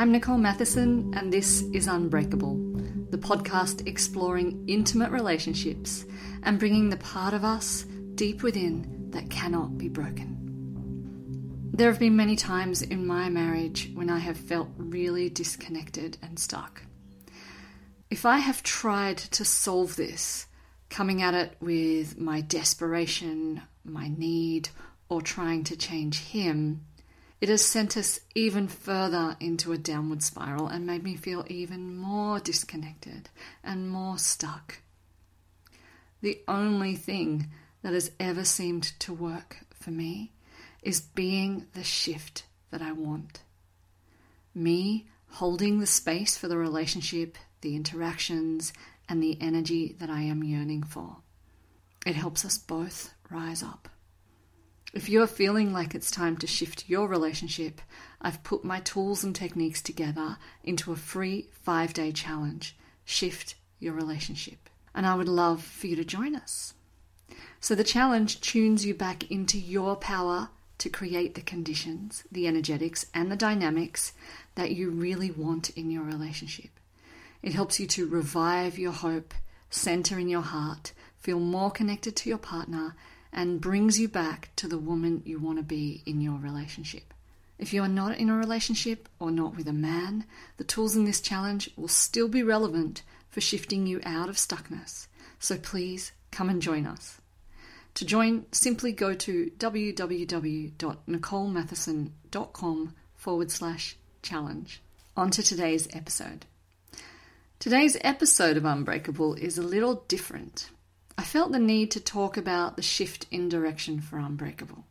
I'm Nicole Matheson, and this is Unbreakable, the podcast exploring intimate relationships and bringing the part of us deep within that cannot be broken. There have been many times in my marriage when I have felt really disconnected and stuck. If I have tried to solve this, coming at it with my desperation, my need, or trying to change him, it has sent us even further into a downward spiral and made me feel even more disconnected and more stuck. The only thing that has ever seemed to work for me is being the shift that I want. Me holding the space for the relationship, the interactions, and the energy that I am yearning for. It helps us both rise up. If you're feeling like it's time to shift your relationship, I've put my tools and techniques together into a free five day challenge Shift Your Relationship. And I would love for you to join us. So the challenge tunes you back into your power to create the conditions, the energetics, and the dynamics that you really want in your relationship. It helps you to revive your hope, center in your heart, feel more connected to your partner, and brings you back to the woman you want to be in your relationship. If you are not in a relationship or not with a man, the tools in this challenge will still be relevant for shifting you out of stuckness. So please come and join us. To join, simply go to www.nicolematheson.com forward slash challenge. On to today's episode. Today's episode of Unbreakable is a little different. I felt the need to talk about the shift in direction for Unbreakable,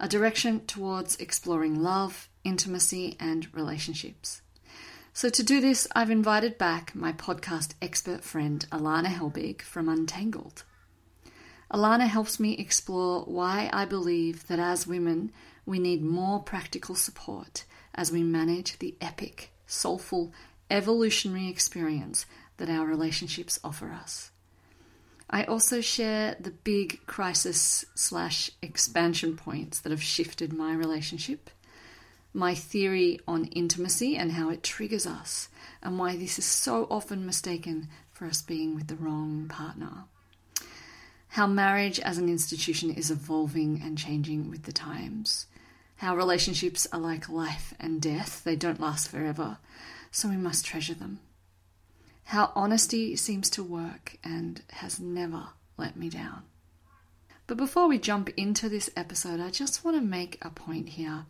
a direction towards exploring love, intimacy, and relationships. So, to do this, I've invited back my podcast expert friend Alana Helbig from Untangled. Alana helps me explore why I believe that as women, we need more practical support as we manage the epic, soulful, evolutionary experience that our relationships offer us. I also share the big crisis slash expansion points that have shifted my relationship, my theory on intimacy and how it triggers us, and why this is so often mistaken for us being with the wrong partner. How marriage as an institution is evolving and changing with the times. How relationships are like life and death, they don't last forever, so we must treasure them how honesty seems to work and has never let me down. But before we jump into this episode, I just want to make a point here.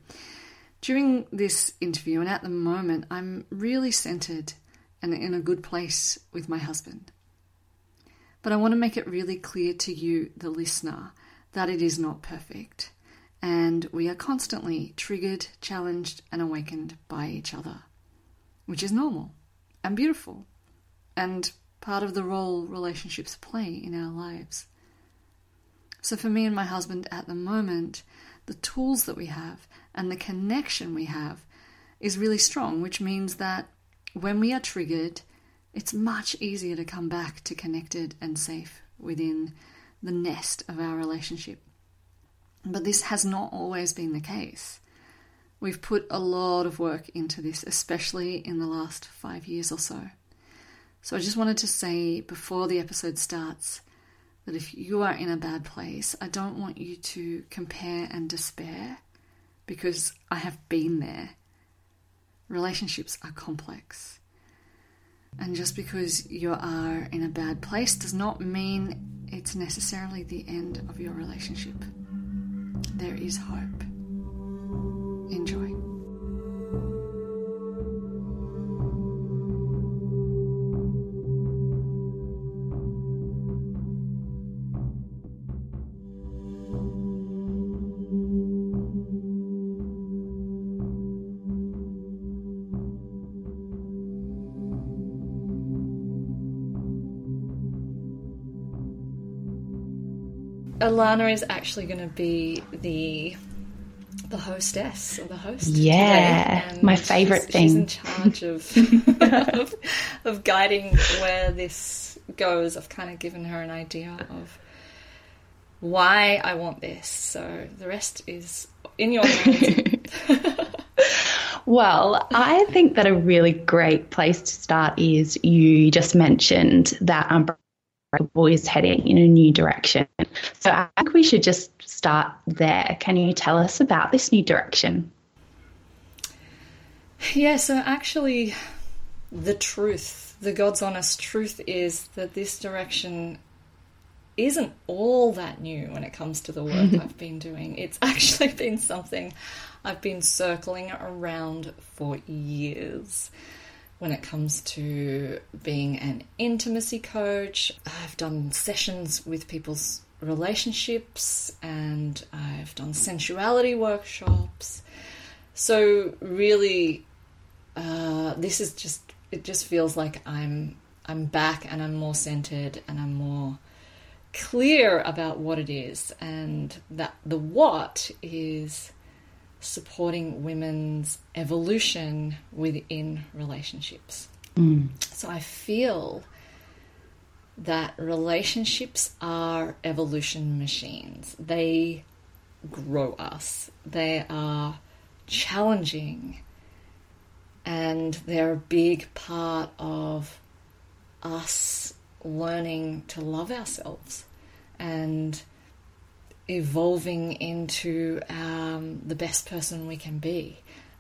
During this interview, and at the moment, I'm really centered and in a good place with my husband. But I want to make it really clear to you, the listener, that it is not perfect. And we are constantly triggered, challenged, and awakened by each other, which is normal and beautiful and part of the role relationships play in our lives. So, for me and my husband at the moment, the tools that we have and the connection we have is really strong, which means that when we are triggered, it's much easier to come back to connected and safe within the nest of our relationship. But this has not always been the case. We've put a lot of work into this, especially in the last five years or so. So I just wanted to say before the episode starts that if you are in a bad place, I don't want you to compare and despair because I have been there. Relationships are complex. And just because you are in a bad place does not mean it's necessarily the end of your relationship. There is hope. Enjoy. Alana is actually going to be the the hostess or the host. Yeah, my favorite she's, thing. She's in charge of, of, of guiding where this goes. I've kind of given her an idea of why I want this. So the rest is in your hands. Well, I think that a really great place to start is you just mentioned that Unbreakable is heading in a new direction. So I think we should just start there. Can you tell us about this new direction? Yeah, so actually, the truth, the God's honest truth is that this direction isn't all that new when it comes to the work I've been doing. It's actually been something I've been circling around for years when it comes to being an intimacy coach. I've done sessions with people's relationships and I've done sensuality workshops. So, really, uh, this is just, it just feels like I'm. I'm back and I'm more centered and I'm more clear about what it is and that the what is supporting women's evolution within relationships. Mm. So I feel that relationships are evolution machines. They grow us. They are challenging and they're a big part of us learning to love ourselves and evolving into um, the best person we can be.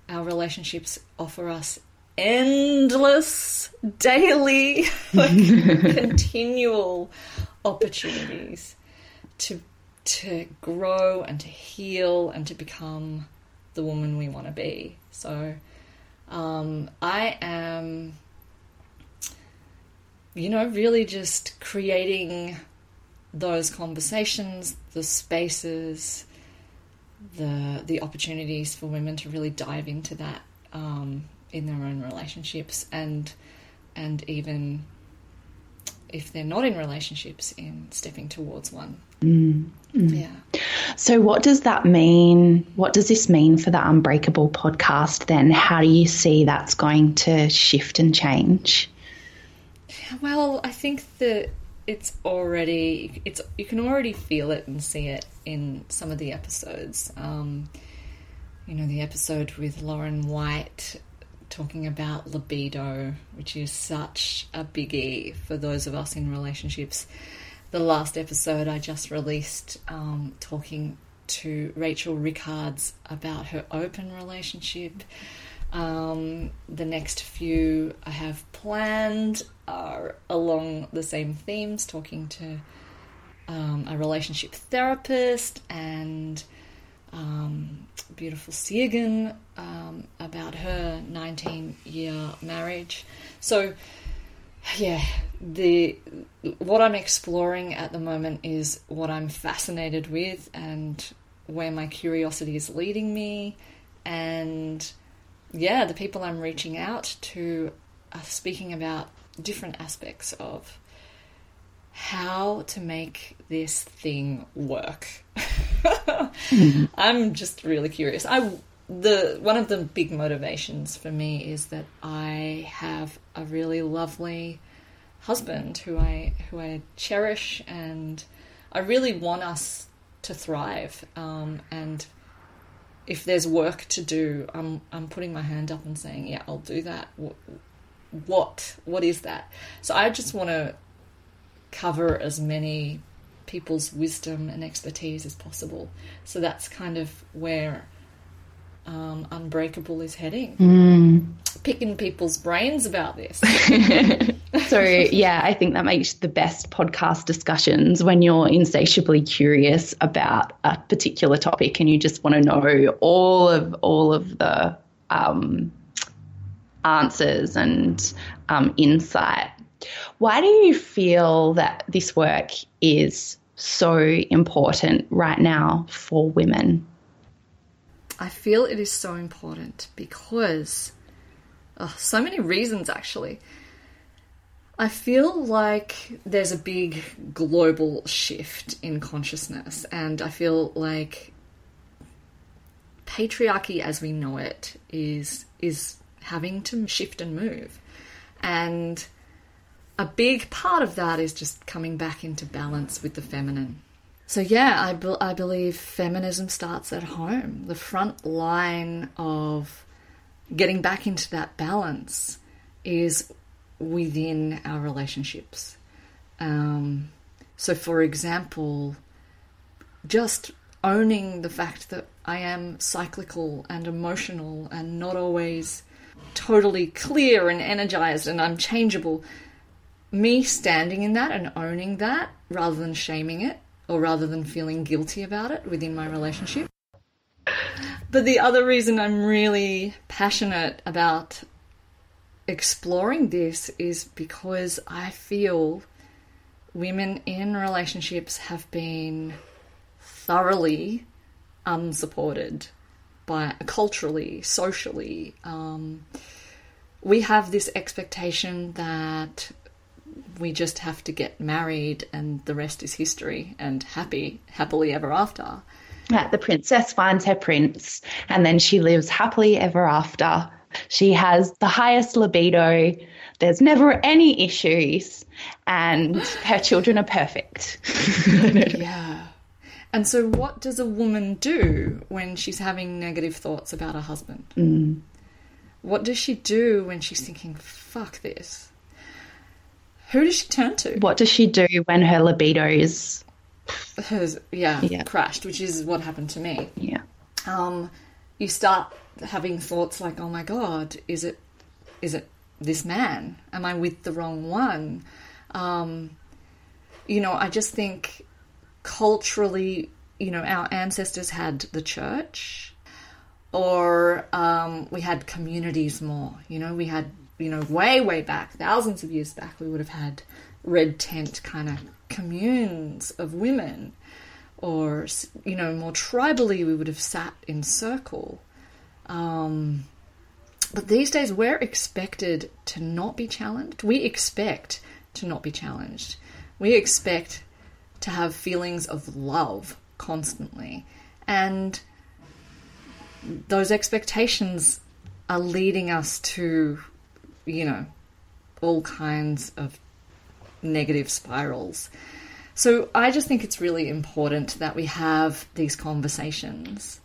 Our relationships offer us endless, daily, like, continual opportunities to to grow and to heal and to become the woman we want to be. So, um, I am you know, really just creating those conversations, the spaces, the the opportunities for women to really dive into that um, in their own relationships and and even if they're not in relationships in stepping towards one. Mm, mm. Yeah. So what does that mean? What does this mean for the Unbreakable podcast then? How do you see that's going to shift and change? Well, I think that it's already it's you can already feel it and see it in some of the episodes. Um, you know, the episode with Lauren White talking about libido, which is such a biggie for those of us in relationships. The last episode I just released, um, talking to Rachel Rickards about her open relationship. Um, the next few I have planned are along the same themes, talking to um, a relationship therapist and um, beautiful Siegan um, about her 19 year marriage. So, yeah, the what I'm exploring at the moment is what I'm fascinated with and where my curiosity is leading me and yeah, the people I'm reaching out to are speaking about different aspects of how to make this thing work. mm-hmm. I'm just really curious. I the one of the big motivations for me is that I have a really lovely husband who I who I cherish and I really want us to thrive um, and if there's work to do, I'm I'm putting my hand up and saying, yeah, I'll do that. What what is that? So I just want to cover as many people's wisdom and expertise as possible. So that's kind of where um, Unbreakable is heading. Mm. Picking people's brains about this. so, yeah, I think that makes the best podcast discussions when you're insatiably curious about a particular topic and you just want to know all of all of the um, answers and um, insight. Why do you feel that this work is so important right now for women? I feel it is so important because oh, so many reasons actually. I feel like there's a big global shift in consciousness, and I feel like patriarchy as we know it is is having to shift and move. And a big part of that is just coming back into balance with the feminine. So, yeah, I, be- I believe feminism starts at home. The front line of getting back into that balance is within our relationships. Um, so, for example, just owning the fact that I am cyclical and emotional and not always totally clear and energized and I'm changeable. Me standing in that and owning that rather than shaming it or rather than feeling guilty about it within my relationship. But the other reason I'm really passionate about exploring this is because I feel women in relationships have been thoroughly unsupported by culturally, socially. Um, we have this expectation that we just have to get married and the rest is history and happy, happily ever after. Yeah, the princess finds her prince and then she lives happily ever after. She has the highest libido. There's never any issues, and her children are perfect. yeah. And so, what does a woman do when she's having negative thoughts about her husband? Mm. What does she do when she's thinking, fuck this? Who does she turn to? What does she do when her libido is has yeah, yeah, crashed, which is what happened to me. Yeah. Um, you start having thoughts like, "Oh my god, is it is it this man? Am I with the wrong one?" Um, you know, I just think culturally, you know, our ancestors had the church, or um, we had communities more. You know, we had you know way way back, thousands of years back, we would have had red tent kind of communes of women, or you know, more tribally, we would have sat in circle. Um, but these days, we're expected to not be challenged. We expect to not be challenged. We expect to have feelings of love constantly. And those expectations are leading us to, you know, all kinds of negative spirals. So I just think it's really important that we have these conversations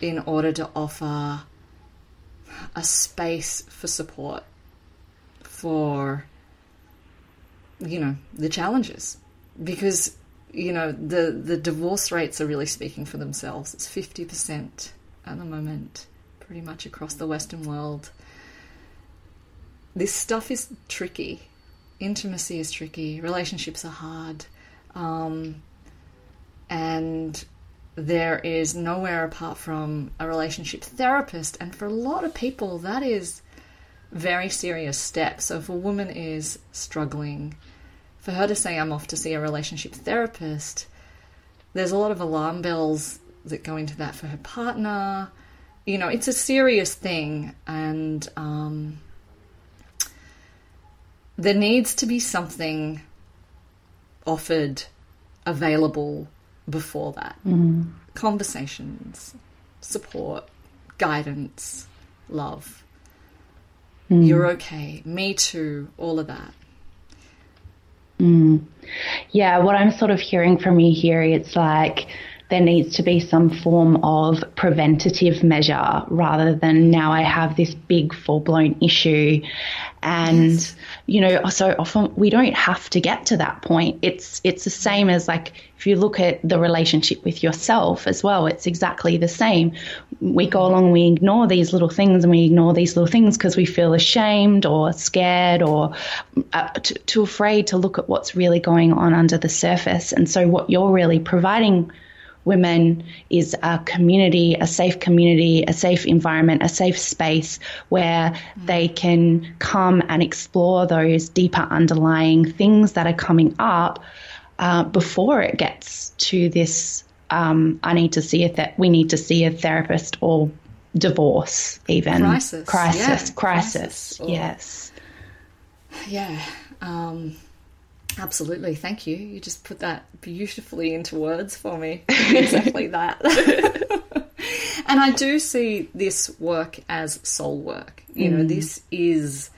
in order to offer a space for support for you know the challenges. Because you know the the divorce rates are really speaking for themselves. It's 50% at the moment pretty much across the western world this stuff is tricky intimacy is tricky, relationships are hard, um, and there is nowhere apart from a relationship therapist. And for a lot of people, that is very serious step. So if a woman is struggling, for her to say, I'm off to see a relationship therapist, there's a lot of alarm bells that go into that for her partner. You know, it's a serious thing. And, um, there needs to be something offered available before that. Mm. Conversations, support, guidance, love. Mm. You're okay. Me too. All of that. Mm. Yeah, what I'm sort of hearing from you here, it's like there needs to be some form of preventative measure rather than now I have this big full blown issue. And, yes. you know, so often we don't have to get to that point. It's, it's the same as like, if you look at the relationship with yourself as well, it's exactly the same. We go along, we ignore these little things and we ignore these little things because we feel ashamed or scared or uh, too, too afraid to look at what's really going on under the surface. And so what you're really providing women is a community, a safe community, a safe environment, a safe space where mm. they can come and explore those deeper underlying things that are coming up uh, before it gets to this. Um, I need to see a that we need to see a therapist or divorce even crisis crisis yeah. crisis, crisis. Or, yes yeah um, Absolutely, thank you. You just put that beautifully into words for me. exactly that. and I do see this work as soul work. You mm. know, this is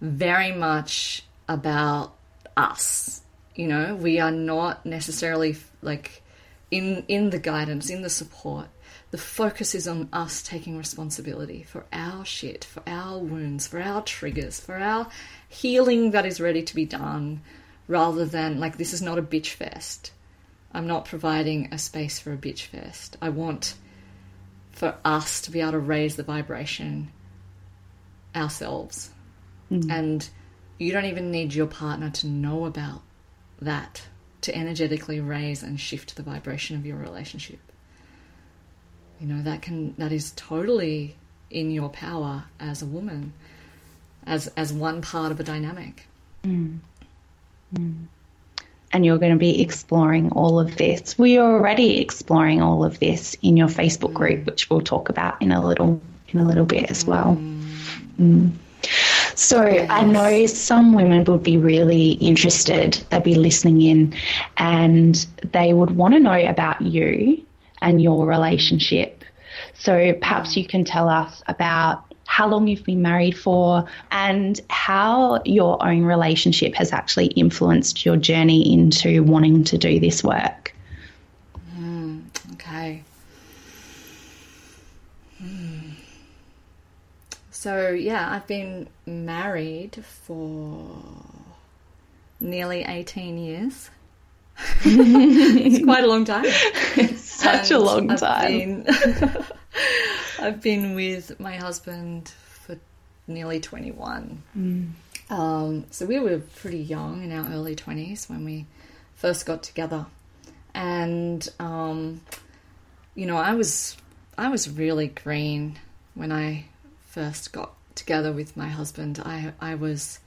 very much about us. You know, we are not necessarily like in in the guidance, in the support, the focus is on us taking responsibility for our shit, for our wounds, for our triggers, for our healing that is ready to be done, rather than like this is not a bitch fest. I'm not providing a space for a bitch fest. I want for us to be able to raise the vibration ourselves. Mm. And you don't even need your partner to know about that to energetically raise and shift the vibration of your relationship. You know, that can that is totally in your power as a woman, as as one part of a dynamic. Mm. Mm. And you're going to be exploring all of this. We're already exploring all of this in your Facebook group, which we'll talk about in a little in a little bit as well. Mm. mm. So yes. I know some women would be really interested. They'd be listening in, and they would want to know about you and your relationship. So perhaps you can tell us about how long you've been married for and how your own relationship has actually influenced your journey into wanting to do this work. Mm, okay. Mm. So, yeah, I've been married for nearly 18 years. it's quite a long time. It's such and a long I've time. Been, I've been with my husband for nearly 21. Mm. Um, so we were pretty young in our early 20s when we first got together. And, um, you know, I was, I was really green when I first got together with my husband. I, I was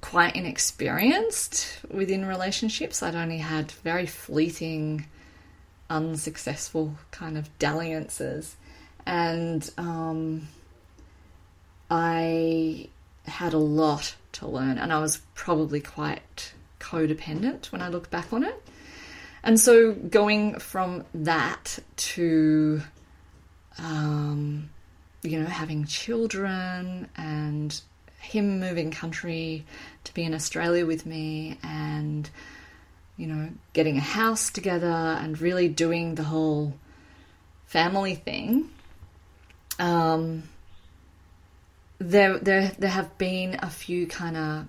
quite inexperienced within relationships. I'd only had very fleeting, unsuccessful kind of dalliances. And um, I had a lot to learn, and I was probably quite codependent when I look back on it. And so going from that to, um, you know, having children and him moving country to be in Australia with me and, you know, getting a house together and really doing the whole family thing. Um, there, there, there have been a few kind of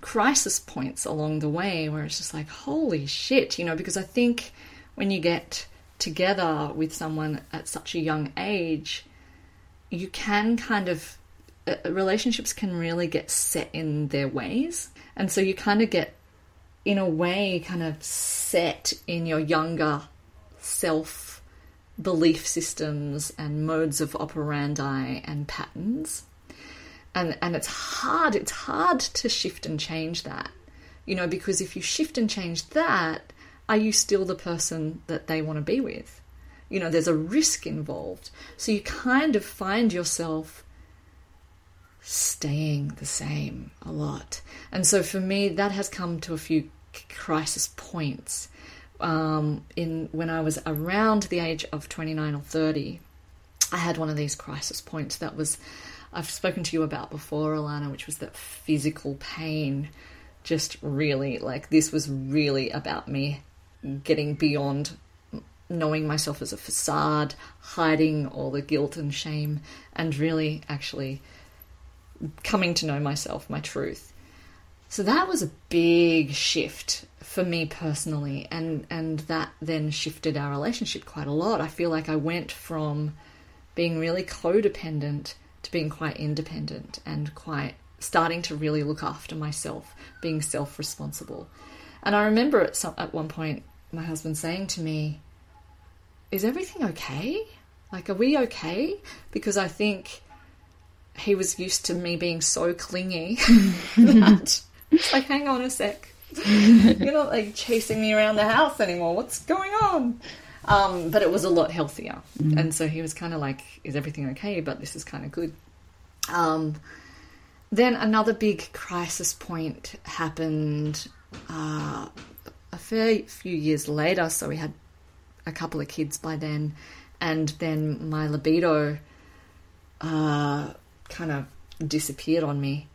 crisis points along the way where it's just like, holy shit, you know, because I think when you get together with someone at such a young age, you can kind of Uh, relationships can really get set in their ways. And so you kind of get, in a way, kind of set in your younger self belief systems and modes of operandi and patterns. And, and it's hard, it's hard to shift and change that. You know, because if you shift and change that, are you still the person that they want to be with? You know, there's a risk involved. So you kind of find yourself staying the same a lot. And so for me, that has come to a few crisis points. Um, in when I was around the age of 29 or 30, I had one of these crisis points that was I've spoken to you about before, Alana, which was that physical pain. Just really like this was really about me getting beyond knowing myself as a facade, hiding all the guilt and shame, and really actually coming to know myself, my truth. So that was a big shift for me personally, and and that then shifted our relationship quite a lot. I feel like I went from being really codependent to being quite independent and quite starting to really look after myself, being self responsible. And I remember at some at one point my husband saying to me, "Is everything okay? Like, are we okay?" Because I think he was used to me being so clingy that it's like, hang on a sec. You're not like chasing me around the house anymore. What's going on? Um, but it was a lot healthier. Mm. And so he was kind of like, is everything okay? But this is kind of good. Um, then another big crisis point happened uh, a fair few years later. So we had a couple of kids by then. And then my libido uh, kind of disappeared on me.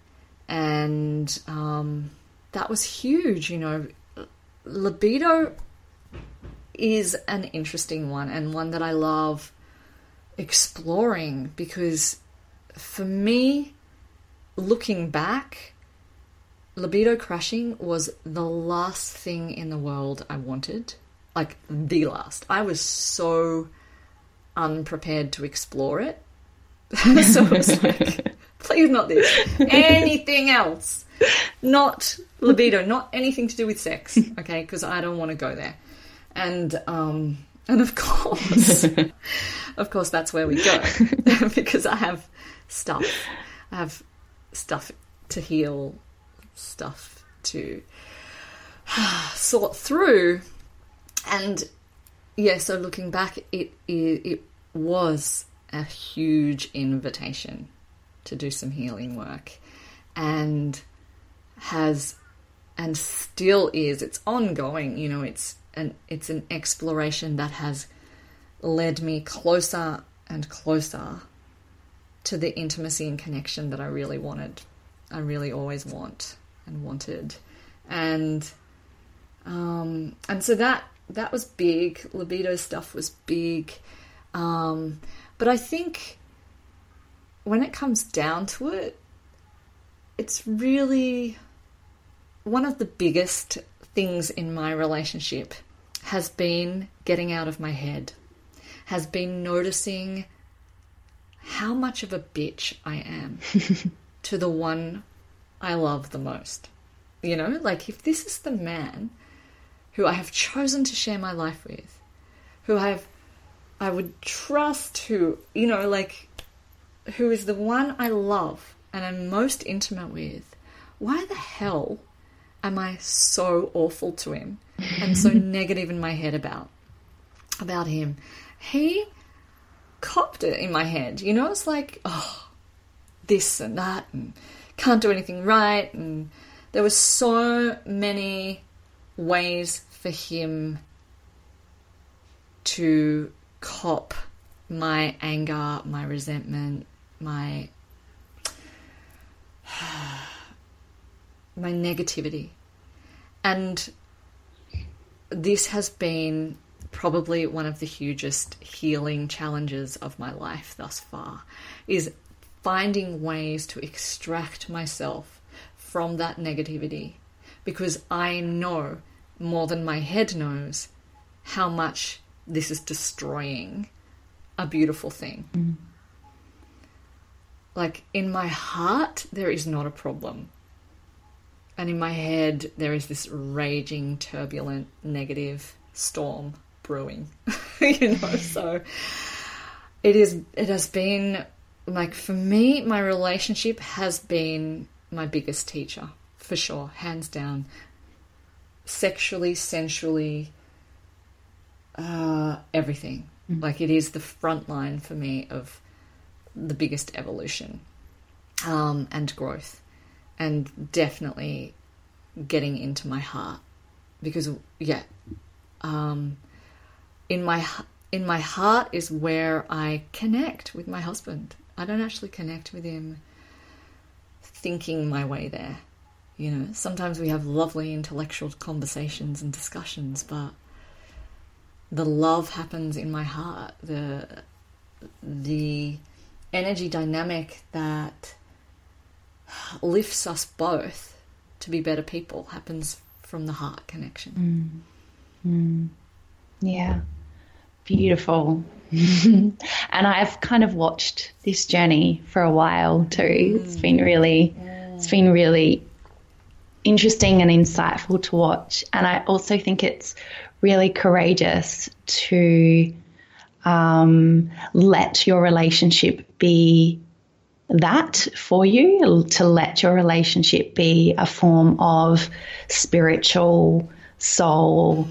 And um, that was huge, you know. Libido is an interesting one and one that I love exploring because for me, looking back, libido crashing was the last thing in the world I wanted. Like, the last. I was so unprepared to explore it. so I was like, please not this. Anything else. Not libido, not anything to do with sex, okay? Because I don't want to go there. And, um, and of course, of course, that's where we go because I have stuff. I have stuff to heal, stuff to sort through. And yeah, so looking back, it, it, it was a huge invitation to do some healing work and has and still is it's ongoing you know it's an it's an exploration that has led me closer and closer to the intimacy and connection that I really wanted. I really always want and wanted. And um, and so that that was big. Libido stuff was big. Um, but I think when it comes down to it, it's really one of the biggest things in my relationship has been getting out of my head, has been noticing how much of a bitch I am to the one I love the most. You know, like if this is the man who I have chosen to share my life with, who I have I would trust, who you know, like who is the one I love and I'm most intimate with, why the hell am I so awful to him and so negative in my head about about him? He copped it in my head. You know, it's like, oh, this and that, and can't do anything right. And there were so many ways for him to cop my anger, my resentment, my my negativity. And this has been probably one of the hugest healing challenges of my life thus far is finding ways to extract myself from that negativity because I know more than my head knows how much this is destroying a beautiful thing. Mm. Like in my heart, there is not a problem. And in my head, there is this raging, turbulent, negative storm brewing, you know. So it is. It has been like for me, my relationship has been my biggest teacher for sure, hands down. Sexually, sensually, uh, everything. Mm-hmm. Like it is the front line for me of the biggest evolution um, and growth, and definitely getting into my heart because yeah, um, in my in my heart is where I connect with my husband. I don't actually connect with him thinking my way there. You know, sometimes we have lovely intellectual conversations and discussions, but the love happens in my heart. The the energy dynamic that lifts us both to be better people happens from the heart connection. Mm. Mm. Yeah. Beautiful. and I've kind of watched this journey for a while too. Mm. It's been really yeah. it's been really interesting and insightful to watch. And I also think it's really courageous to um, let your relationship be that for you, to let your relationship be a form of spiritual soul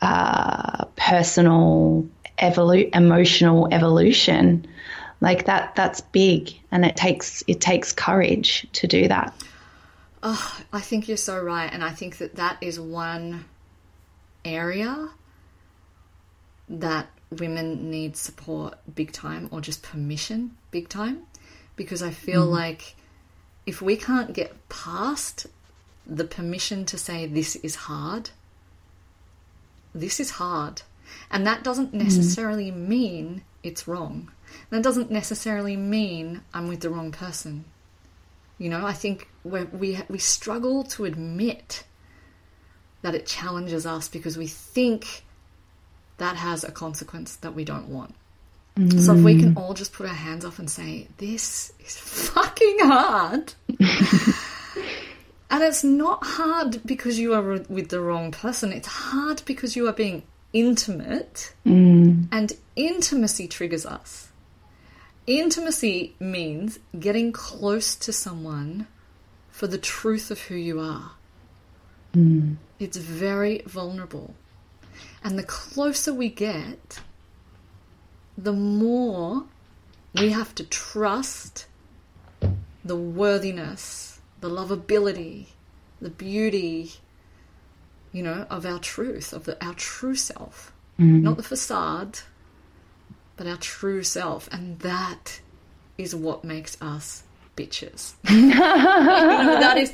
uh, personal evolu- emotional evolution. Like that that's big and it takes it takes courage to do that. Oh i think you're so right and i think that that is one area that women need support big time or just permission big time because i feel mm. like if we can't get past the permission to say this is hard this is hard. And that doesn't necessarily mean it's wrong. That doesn't necessarily mean I'm with the wrong person. You know, I think we we struggle to admit that it challenges us because we think that has a consequence that we don't want. So if we can mm. all just put our hands up and say, "This is fucking hard," and it's not hard because you are with the wrong person. It's hard because you are being intimate, mm. and intimacy triggers us. Intimacy means getting close to someone for the truth of who you are. Mm. It's very vulnerable. And the closer we get, the more we have to trust the worthiness, the lovability, the beauty, you know, of our truth, of the, our true self. Mm. Not the facade, but our true self. And that is what makes us bitches. You know, that is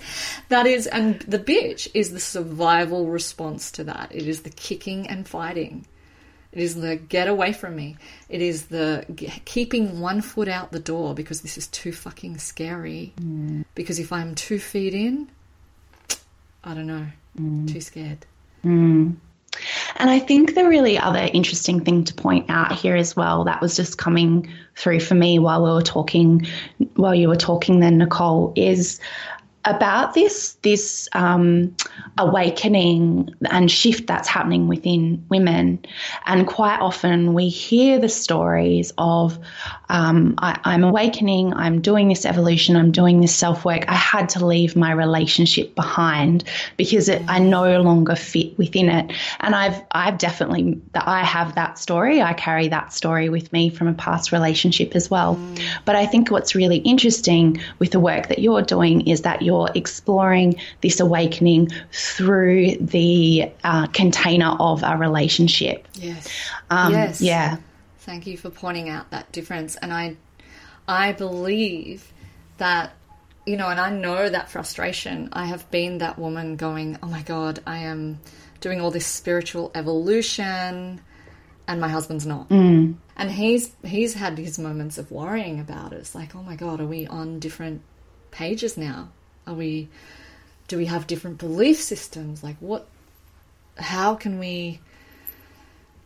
that is and the bitch is the survival response to that. It is the kicking and fighting. It is the get away from me. It is the g- keeping one foot out the door because this is too fucking scary. Mm. Because if I'm two feet in, I don't know, mm. too scared. Mm. And I think the really other interesting thing to point out here as well, that was just coming through for me while we were talking, while you were talking then, Nicole, is about this this um, awakening and shift that's happening within women. And quite often we hear the stories of um, I, I'm awakening, I'm doing this evolution, I'm doing this self work. I had to leave my relationship behind because it, I no longer fit within it. And I've I've definitely I have that story. I carry that story with me from a past relationship as well. But I think what's really interesting with the work that you're doing is that you're exploring this awakening through the uh, container of a relationship. Yes. Um, yes. Yeah. Thank you for pointing out that difference. And I, I believe that, you know, and I know that frustration. I have been that woman going, oh my God, I am doing all this spiritual evolution and my husband's not. And he's he's had his moments of worrying about it. It's like, oh my God, are we on different pages now? Are we do we have different belief systems? Like what how can we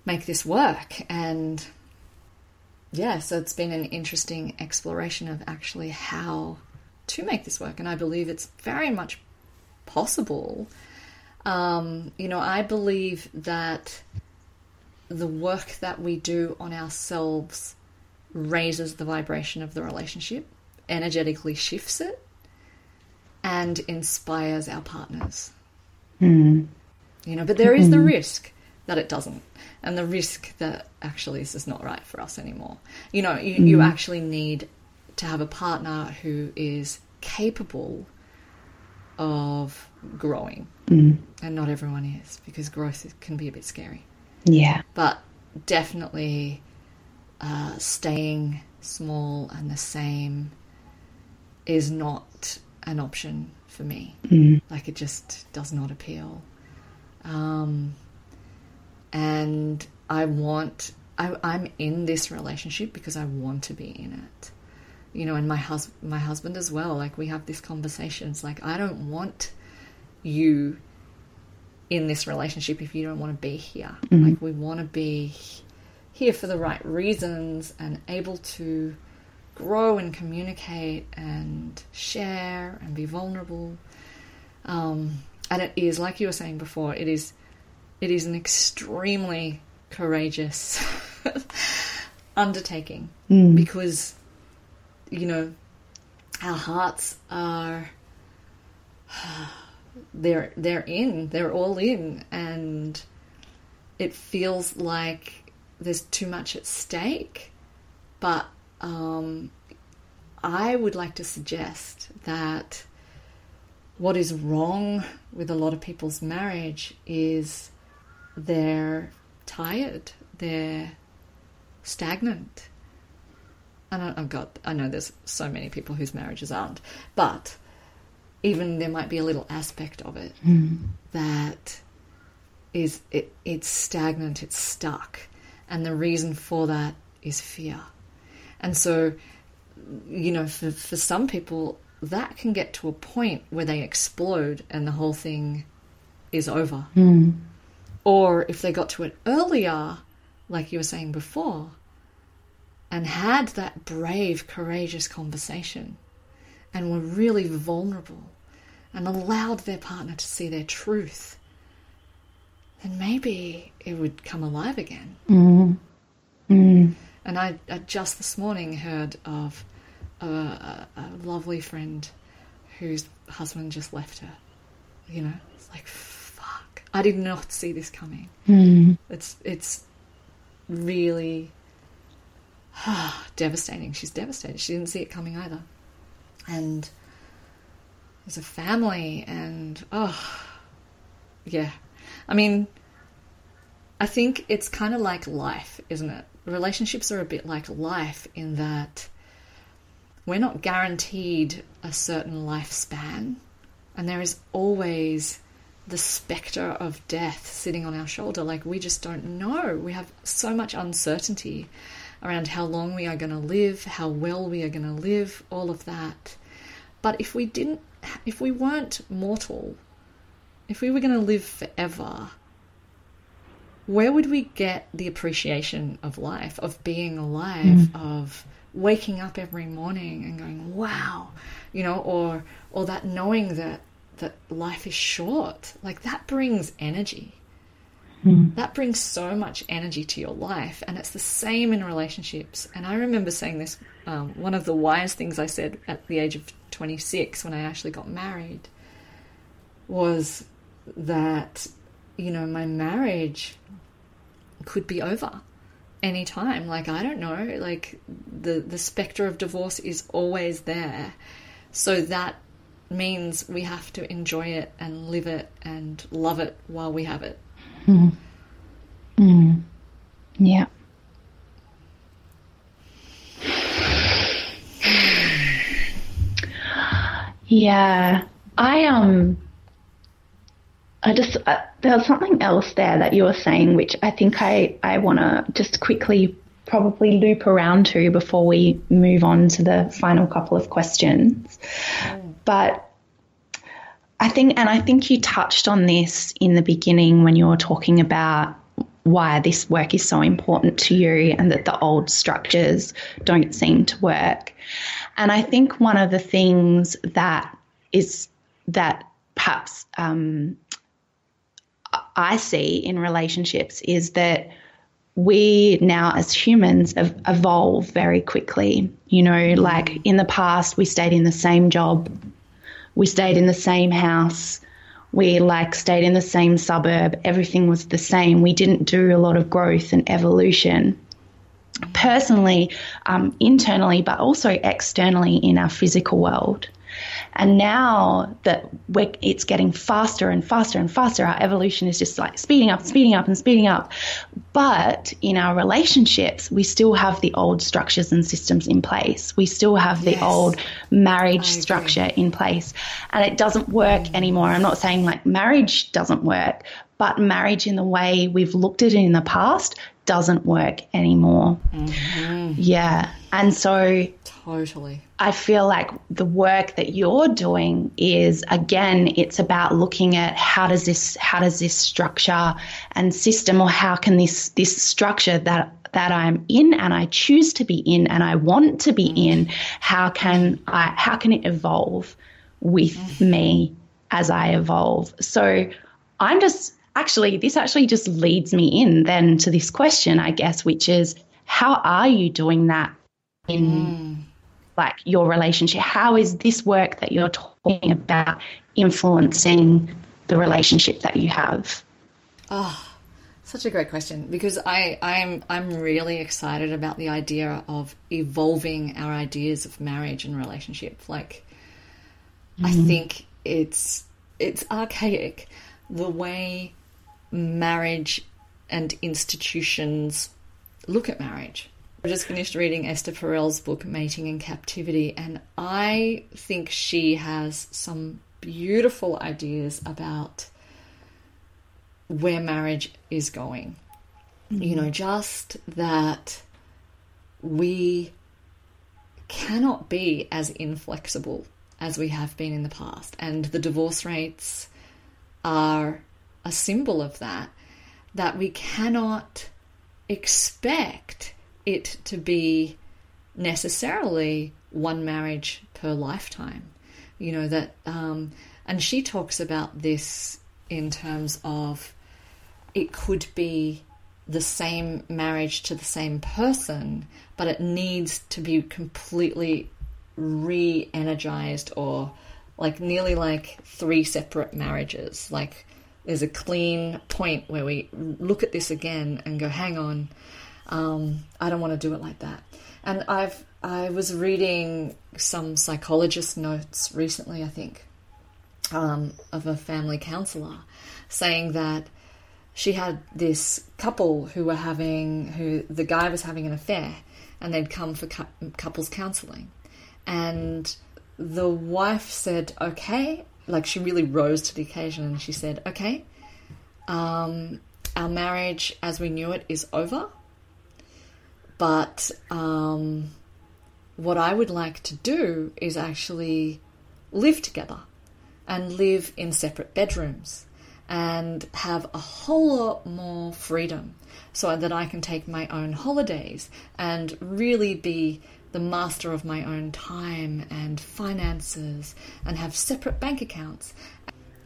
make this work? And yeah, so it's been an interesting exploration of actually how to make this work. And I believe it's very much possible. Um, you know, I believe that the work that we do on ourselves raises the vibration of the relationship, energetically shifts it, and inspires our partners. Hmm. You know, but there is the hmm. risk that it doesn't, and the risk that actually this is not right for us anymore. You know, you, you hmm. actually need to have a partner who is capable of growing, and not everyone is because growth can be a bit scary Yeah. but definitely uh, staying small and the same is not an option for me. Like it just does not appeal. Um, and I want, I, I'm in this relationship because I want to be in it. You know, and my hus- my husband as well. Like we have these conversations. Like I don't want you in this relationship if you don't want to be here. Like we want to be here for the right reasons and able to grow and communicate and share and be vulnerable. Um, and it is, like you were saying before, it is it is an extremely courageous undertaking because you know our hearts are they're they're in they're all in and it feels like there's too much at stake but um, I would like to suggest that what is wrong with a lot of people's marriage is they're tired, they're stagnant. And I, I've got, I know there's so many people whose marriages aren't, but even there might be a little aspect of it that is it, it's stagnant, it's stuck. And the reason for that is fear. And so, you know, for, for some people, that can get to a point where they explode and the whole thing is over. Mm. Or if they got to it earlier, like you were saying before, and had that brave, courageous conversation and were really vulnerable and allowed their partner to see their truth, then maybe it would come alive again. Mm. Mm. And I, I, just this morning heard of a, a, a, lovely friend whose husband just left her. You know, it's like fuck. I did not see this coming. Mm. It's it's really devastating. She's devastated. She didn't see it coming either. And there's a family, and oh, yeah. I mean, I think it's kind of like life, isn't it? Relationships are a bit like life in that we're not guaranteed a certain lifespan, and there is always the specter of death sitting on our shoulder. Like, we just don't know. We have so much uncertainty around how long we are going to live, how well we are going to live, all of that. But if we didn't, if we weren't mortal, if we were going to live forever, where would we get the appreciation of life, of being alive, mm. of waking up every morning and going, wow, you know, or or that knowing that that life is short, like that brings energy. Mm. That brings so much energy to your life, and it's the same in relationships. And I remember saying this. Um, one of the wise things I said at the age of 26 when I actually got married was that you know my marriage could be over anytime. Like I don't know, like the the specter of divorce is always there. So that means we have to enjoy it and live it and love it while we have it. Mm. Mm. Yeah. Yeah. I um I just uh, there was something else there that you were saying, which I think I I want to just quickly probably loop around to before we move on to the final couple of questions. Mm. But I think, and I think you touched on this in the beginning when you were talking about why this work is so important to you and that the old structures don't seem to work. And I think one of the things that is that perhaps um, I see in relationships is that we now as humans evolve very quickly. You know, like in the past, we stayed in the same job, we stayed in the same house, we like stayed in the same suburb, everything was the same. We didn't do a lot of growth and evolution personally, um, internally, but also externally in our physical world. And now that it's getting faster and faster and faster, our evolution is just like speeding up, speeding up, and speeding up. But in our relationships, we still have the old structures and systems in place. We still have the yes. old marriage structure in place. And it doesn't work mm. anymore. I'm not saying like marriage doesn't work, but marriage in the way we've looked at it in the past doesn't work anymore. Mm-hmm. Yeah. And so totally. I feel like the work that you're doing is again it's about looking at how does this how does this structure and system or how can this this structure that that I'm in and I choose to be in and I want to be mm. in how can I how can it evolve with mm. me as I evolve. So I'm just actually, this actually just leads me in then to this question, I guess, which is how are you doing that in mm. like your relationship? How is this work that you're talking about influencing the relationship that you have? Oh, such a great question because I, I'm I'm really excited about the idea of evolving our ideas of marriage and relationship. Like, mm. I think it's it's archaic the way marriage and institutions look at marriage. I just finished reading Esther Perel's book, Mating in Captivity, and I think she has some beautiful ideas about where marriage is going. Mm-hmm. You know, just that we cannot be as inflexible as we have been in the past. And the divorce rates are a symbol of that, that we cannot expect it to be necessarily one marriage per lifetime. You know, that, um, and she talks about this in terms of it could be the same marriage to the same person, but it needs to be completely re energized or like nearly like three separate marriages. Like there's a clean point where we look at this again and go, hang on, um, I don't want to do it like that. And I've I was reading some psychologist notes recently, I think, um, of a family counselor, saying that she had this couple who were having who the guy was having an affair, and they'd come for cu- couples counseling, and the wife said, "Okay," like she really rose to the occasion, and she said, "Okay, um, our marriage as we knew it is over." But um, what I would like to do is actually live together and live in separate bedrooms and have a whole lot more freedom so that I can take my own holidays and really be the master of my own time and finances and have separate bank accounts.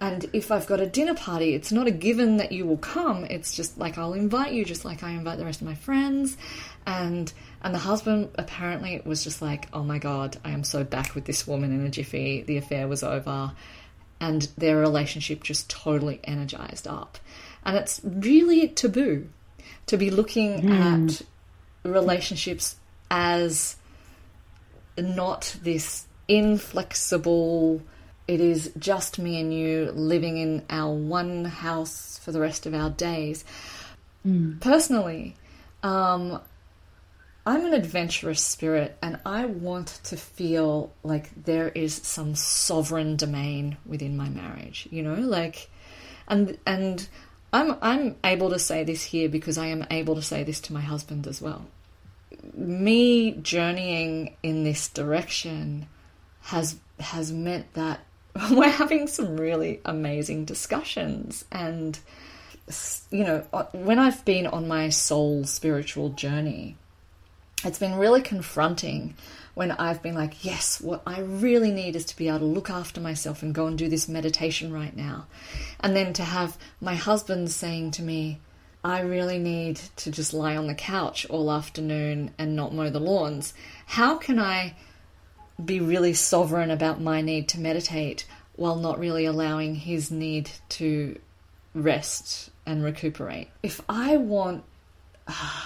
And if I've got a dinner party, it's not a given that you will come. It's just like I'll invite you, just like I invite the rest of my friends and and the husband apparently was just like, "Oh my god, I am so back with this woman in a jiffy. The affair was over." And their relationship just totally energized up. And it's really taboo to be looking mm. at relationships as not this inflexible, it is just me and you living in our one house for the rest of our days. Mm. Personally, um, I'm an adventurous spirit and I want to feel like there is some sovereign domain within my marriage, you know, like and and I'm I'm able to say this here because I am able to say this to my husband as well. Me journeying in this direction has has meant that we're having some really amazing discussions and you know when I've been on my soul spiritual journey it's been really confronting when I've been like, yes, what I really need is to be able to look after myself and go and do this meditation right now. And then to have my husband saying to me, I really need to just lie on the couch all afternoon and not mow the lawns. How can I be really sovereign about my need to meditate while not really allowing his need to rest and recuperate? If I want. Uh,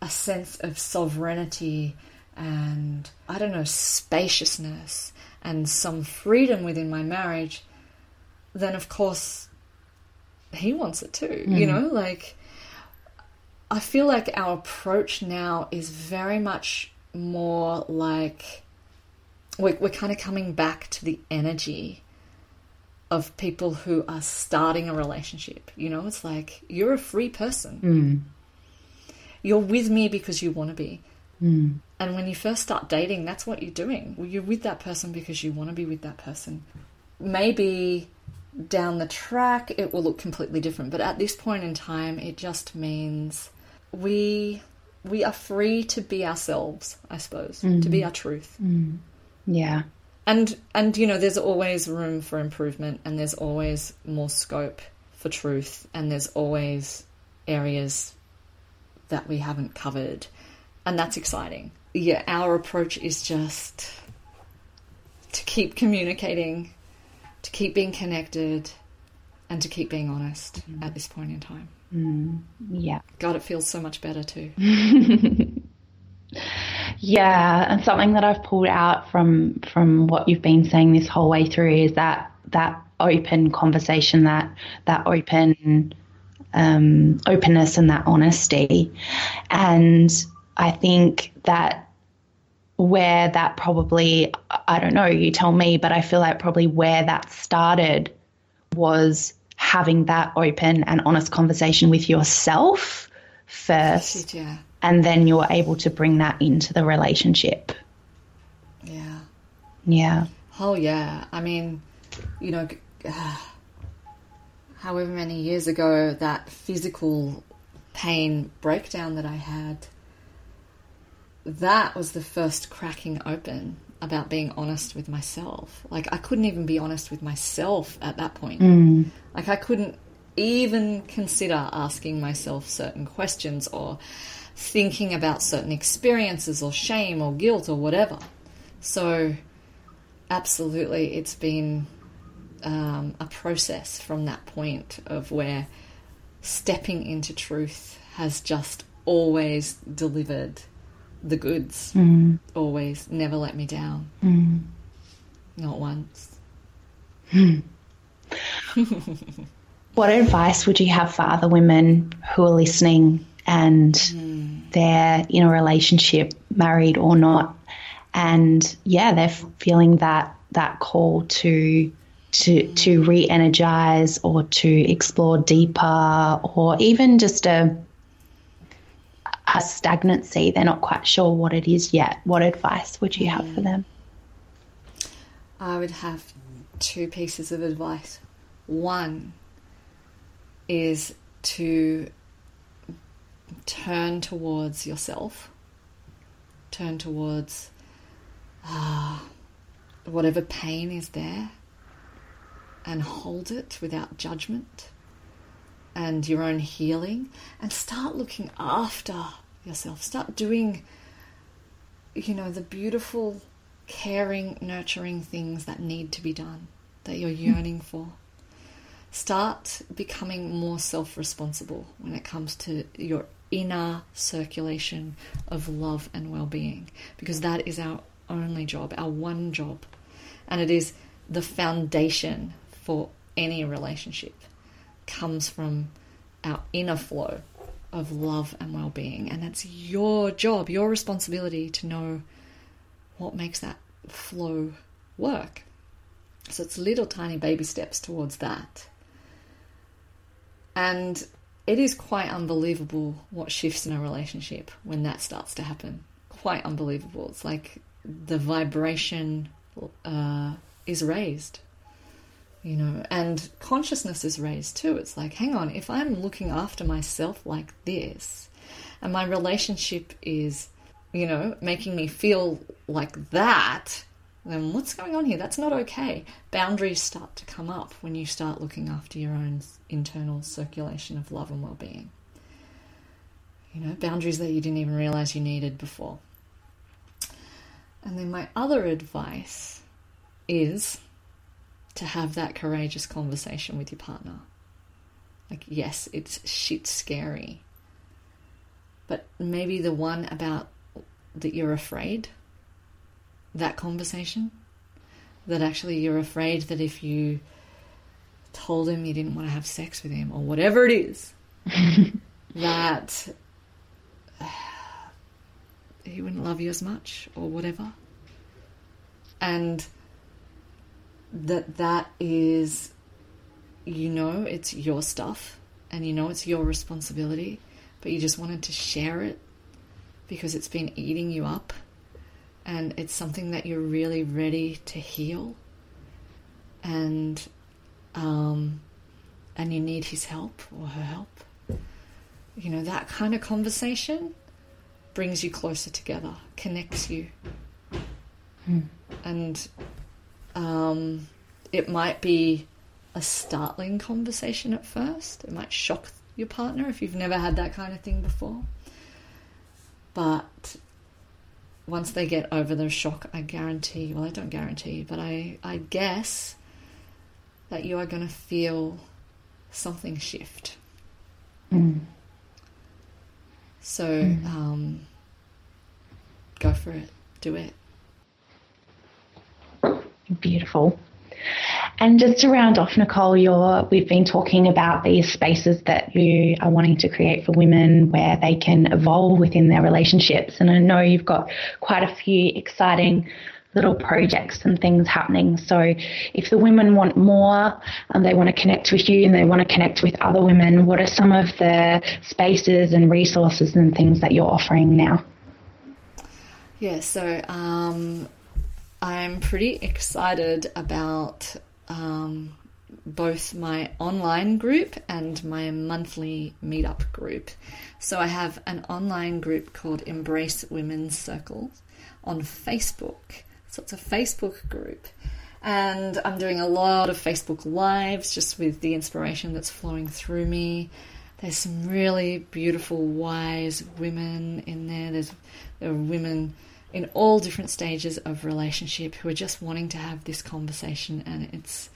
a sense of sovereignty and, I don't know, spaciousness and some freedom within my marriage, then of course he wants it too. Mm. You know, like I feel like our approach now is very much more like we're, we're kind of coming back to the energy of people who are starting a relationship. You know, it's like you're a free person. Mm. You're with me because you want to be. Mm. And when you first start dating, that's what you're doing. Well, you're with that person because you want to be with that person. Maybe down the track it will look completely different, but at this point in time, it just means we we are free to be ourselves, I suppose, mm. to be our truth. Mm. Yeah. And and you know, there's always room for improvement and there's always more scope for truth and there's always areas that we haven't covered. And that's exciting. Yeah, our approach is just to keep communicating, to keep being connected, and to keep being honest mm. at this point in time. Mm, yeah. God, it feels so much better too. yeah, and something that I've pulled out from from what you've been saying this whole way through is that that open conversation, that that open um, openness and that honesty. And I think that where that probably, I don't know, you tell me, but I feel like probably where that started was having that open and honest conversation with yourself first. yeah. And then you're able to bring that into the relationship. Yeah. Yeah. Oh, yeah. I mean, you know, however many years ago, that physical pain breakdown that I had, that was the first cracking open about being honest with myself. Like, I couldn't even be honest with myself at that point. Mm. Like, I couldn't even consider asking myself certain questions or thinking about certain experiences or shame or guilt or whatever. So, absolutely, it's been um, a process from that point of where stepping into truth has just always delivered the goods. Mm. Always, never let me down. Mm. Not once. What advice would you have for other women who are listening and they're in a relationship, married or not, and yeah, they're feeling that that call to to to re-energize or to explore deeper, or even just a a stagnancy. They're not quite sure what it is yet. What advice would you have for them? I would have two pieces of advice. One is to turn towards yourself, turn towards uh, whatever pain is there, and hold it without judgment and your own healing, and start looking after yourself. Start doing, you know, the beautiful, caring, nurturing things that need to be done, that you're yearning for start becoming more self responsible when it comes to your inner circulation of love and well being, because that is our only job, our one job. And it is the foundation for any relationship, comes from our inner flow of love and well being. And it's your job, your responsibility to know what makes that flow work. So it's little tiny baby steps towards that. And it is quite unbelievable what shifts in a relationship when that starts to happen. Quite unbelievable. It's like the vibration uh, is raised, you know, and consciousness is raised too. It's like, hang on, if I'm looking after myself like this, and my relationship is, you know, making me feel like that, then what's going on here? That's not okay. Boundaries start to come up when you start looking after your own internal circulation of love and well being. You know, boundaries that you didn't even realize you needed before. And then my other advice is to have that courageous conversation with your partner. Like, yes, it's shit scary. But maybe the one about that you're afraid that conversation? That actually you're afraid that if you told him you didn't want to have sex with him or whatever it is that he wouldn't love you as much or whatever. And that that is you know it's your stuff and you know it's your responsibility but you just wanted to share it because it's been eating you up and it's something that you're really ready to heal. And um, and you need his help or her help. You know that kind of conversation brings you closer together connects you. Hmm. and um, it might be a startling conversation at first. It might shock your partner if you've never had that kind of thing before. But once they get over the shock, I guarantee, well, I don't guarantee, but I, I guess that you are going to feel something shift. Mm. So um, go for it, do it. Beautiful. And just to round off, Nicole, you're, we've been talking about these spaces that you are wanting to create for women where they can evolve within their relationships. And I know you've got quite a few exciting little projects and things happening. So if the women want more and they want to connect with you and they want to connect with other women, what are some of the spaces and resources and things that you're offering now? Yeah, so um, I'm pretty excited about um, both my online group and my monthly meetup group. So I have an online group called Embrace Women's Circles on Facebook. So it's a Facebook group. And I'm doing a lot of Facebook Lives just with the inspiration that's flowing through me. There's some really beautiful, wise women in there. There's there are women in all different stages of relationship who are just wanting to have this conversation and it's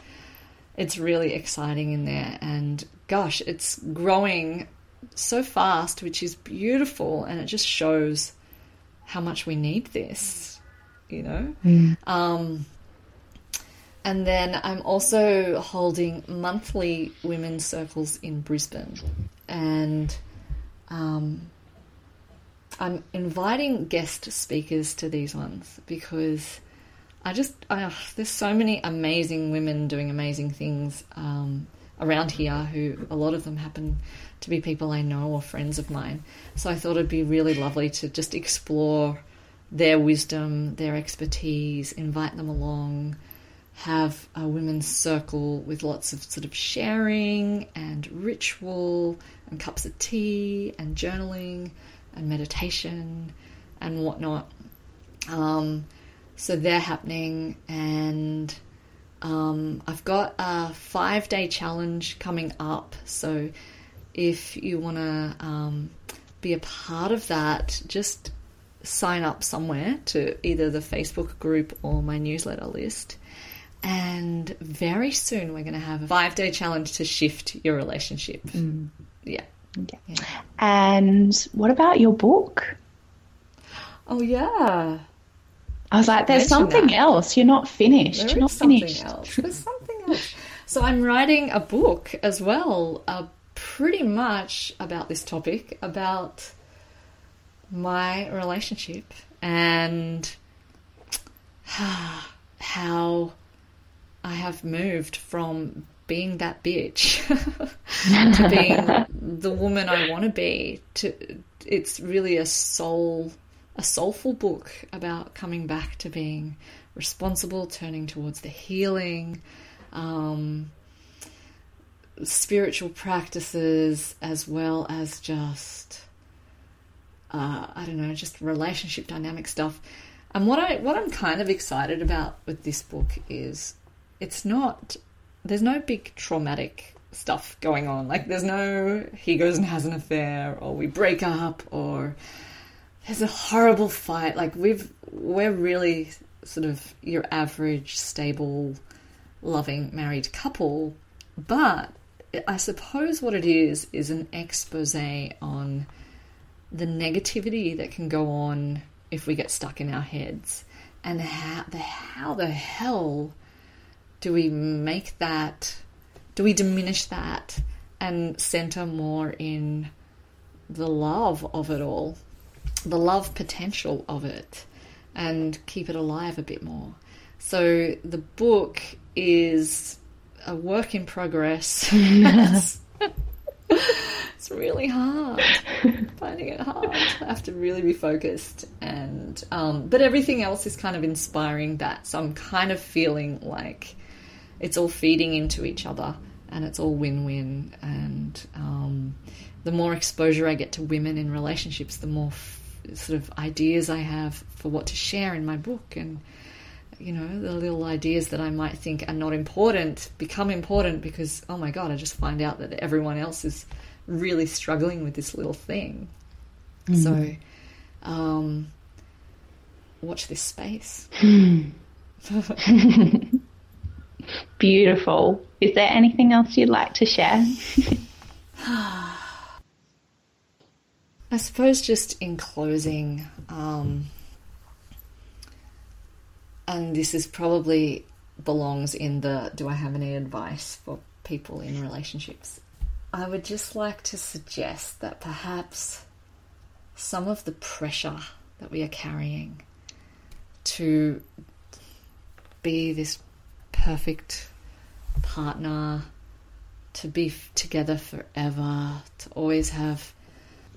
it's really exciting in there. And gosh it's growing so fast which is beautiful and it just shows how much we need this you know? Mm. um, and then i'm also holding monthly women's circles in brisbane. And um, I'm inviting guest speakers to these ones because I just I, there's so many amazing women doing amazing things um, around here who a lot of them happen to be people I know or friends of mine. So I thought it'd be really lovely to just explore their wisdom, their expertise, invite them along, have a women's circle with lots of sort of sharing and ritual and cups of tea and journaling and meditation and whatnot. Um, so they're happening, and um, I've got a five day challenge coming up. So if you want to um, be a part of that, just sign up somewhere to either the Facebook group or my newsletter list. And very soon we're going to have a five day challenge to shift your relationship. Mm. Yeah. Yeah. And what about your book? Oh yeah. I was like, there's something that. else. You're not finished. There You're not finished. Else. There's something else. So I'm writing a book as well, uh, pretty much about this topic, about my relationship and how I have moved from being that bitch to being the woman I want to be. To it's really a soul a soulful book about coming back to being responsible, turning towards the healing, um, spiritual practices, as well as just uh, I don't know, just relationship dynamic stuff. And what I what I'm kind of excited about with this book is it's not there's no big traumatic stuff going on. Like there's no he goes and has an affair or we break up or there's a horrible fight. Like we've we're really sort of your average stable loving married couple, but I suppose what it is is an expose on the negativity that can go on if we get stuck in our heads and how the how the hell do we make that, do we diminish that and center more in the love of it all, the love potential of it, and keep it alive a bit more? So the book is a work in progress. it's, it's really hard. Finding it hard. I have to really be focused, and um, but everything else is kind of inspiring that. So I'm kind of feeling like it's all feeding into each other and it's all win-win. And um, the more exposure i get to women in relationships the more f- sort of ideas i have for what to share in my book. And you know the little ideas that i might think are not important become important because oh my god i just find out that everyone else is really struggling with this little thing. Mm. so um, watch this space Beautiful. Is there anything else you'd like to share? I suppose just in closing, um, and this is probably belongs in the do I have any advice for people in relationships? I would just like to suggest that perhaps some of the pressure that we are carrying to be this perfect partner, to be together forever, to always have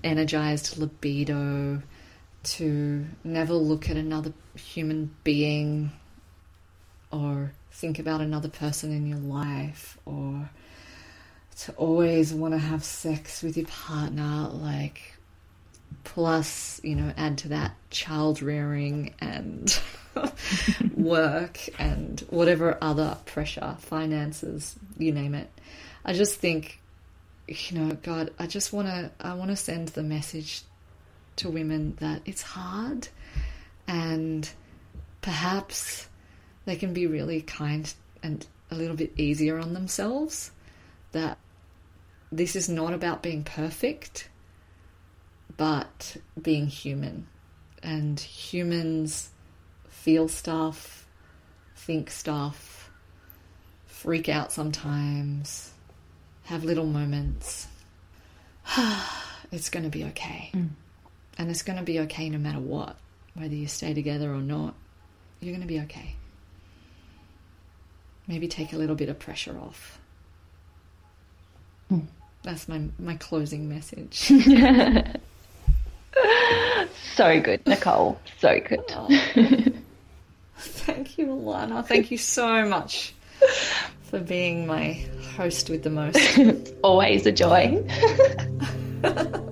energized libido, to never look at another human being or think about another person in your life or to always want to have sex with your partner like plus you know add to that child rearing and work and whatever other pressure finances you name it. I just think you know god i just want to i want to send the message to women that it's hard and perhaps they can be really kind and a little bit easier on themselves that this is not about being perfect but being human. And humans feel stuff, think stuff, freak out sometimes, have little moments. it's going to be okay. Mm. And it's going to be okay no matter what, whether you stay together or not. You're going to be okay. Maybe take a little bit of pressure off. Mm. That's my, my closing message. so good, Nicole. So good. Oh. Thank you, Alana. Thank you so much for being my host with the most. Always a joy.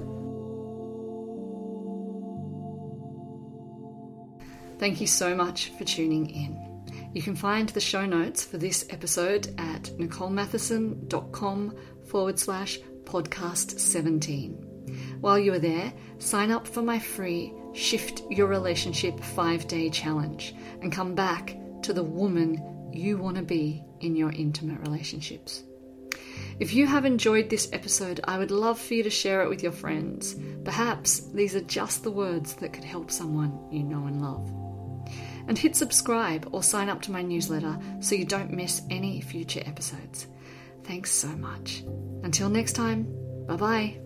Thank you so much for tuning in. You can find the show notes for this episode at nicolematheson.com forward slash podcast 17. While you are there, sign up for my free Shift Your Relationship five day challenge and come back to the woman you want to be in your intimate relationships. If you have enjoyed this episode, I would love for you to share it with your friends. Perhaps these are just the words that could help someone you know and love. And hit subscribe or sign up to my newsletter so you don't miss any future episodes. Thanks so much. Until next time, bye bye.